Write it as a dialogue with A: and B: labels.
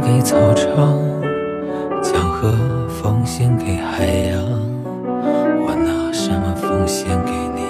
A: 给草场江河奉献给海洋